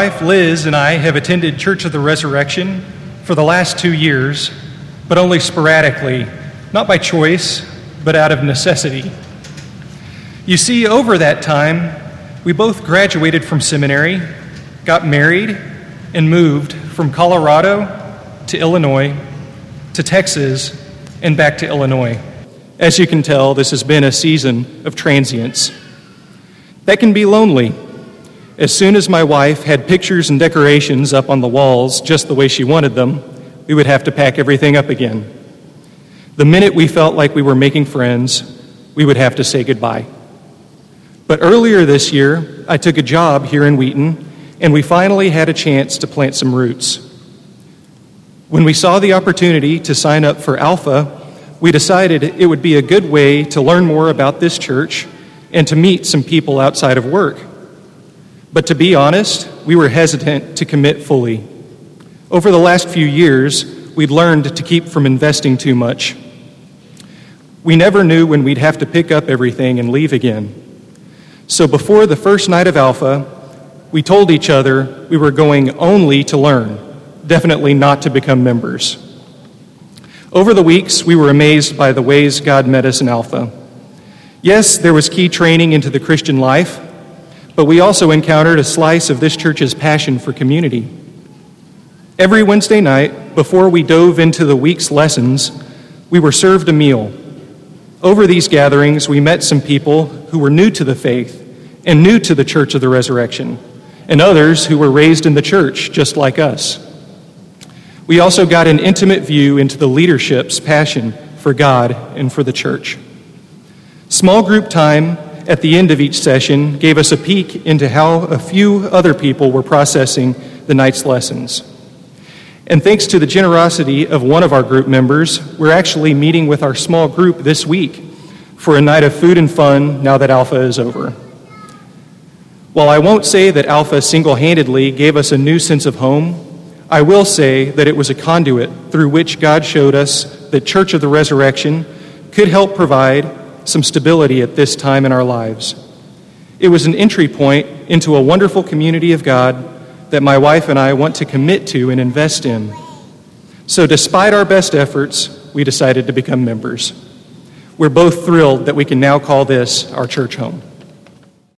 wife Liz and I have attended Church of the Resurrection for the last two years, but only sporadically, not by choice, but out of necessity. You see, over that time, we both graduated from seminary, got married, and moved from Colorado to Illinois to Texas and back to Illinois. As you can tell, this has been a season of transience. That can be lonely. As soon as my wife had pictures and decorations up on the walls just the way she wanted them, we would have to pack everything up again. The minute we felt like we were making friends, we would have to say goodbye. But earlier this year, I took a job here in Wheaton, and we finally had a chance to plant some roots. When we saw the opportunity to sign up for Alpha, we decided it would be a good way to learn more about this church and to meet some people outside of work. But to be honest, we were hesitant to commit fully. Over the last few years, we'd learned to keep from investing too much. We never knew when we'd have to pick up everything and leave again. So before the first night of Alpha, we told each other we were going only to learn, definitely not to become members. Over the weeks, we were amazed by the ways God met us in Alpha. Yes, there was key training into the Christian life, but we also encountered a slice of this church's passion for community. Every Wednesday night, before we dove into the week's lessons, we were served a meal. Over these gatherings, we met some people who were new to the faith and new to the Church of the Resurrection, and others who were raised in the church just like us. We also got an intimate view into the leadership's passion for God and for the church. Small group time at the end of each session gave us a peek into how a few other people were processing the night's lessons. And thanks to the generosity of one of our group members, we're actually meeting with our small group this week for a night of food and fun now that Alpha is over. While I won't say that Alpha single handedly gave us a new sense of home, I will say that it was a conduit through which God showed us that Church of the Resurrection could help provide some stability at this time in our lives. It was an entry point into a wonderful community of God that my wife and I want to commit to and invest in. So, despite our best efforts, we decided to become members. We're both thrilled that we can now call this our church home.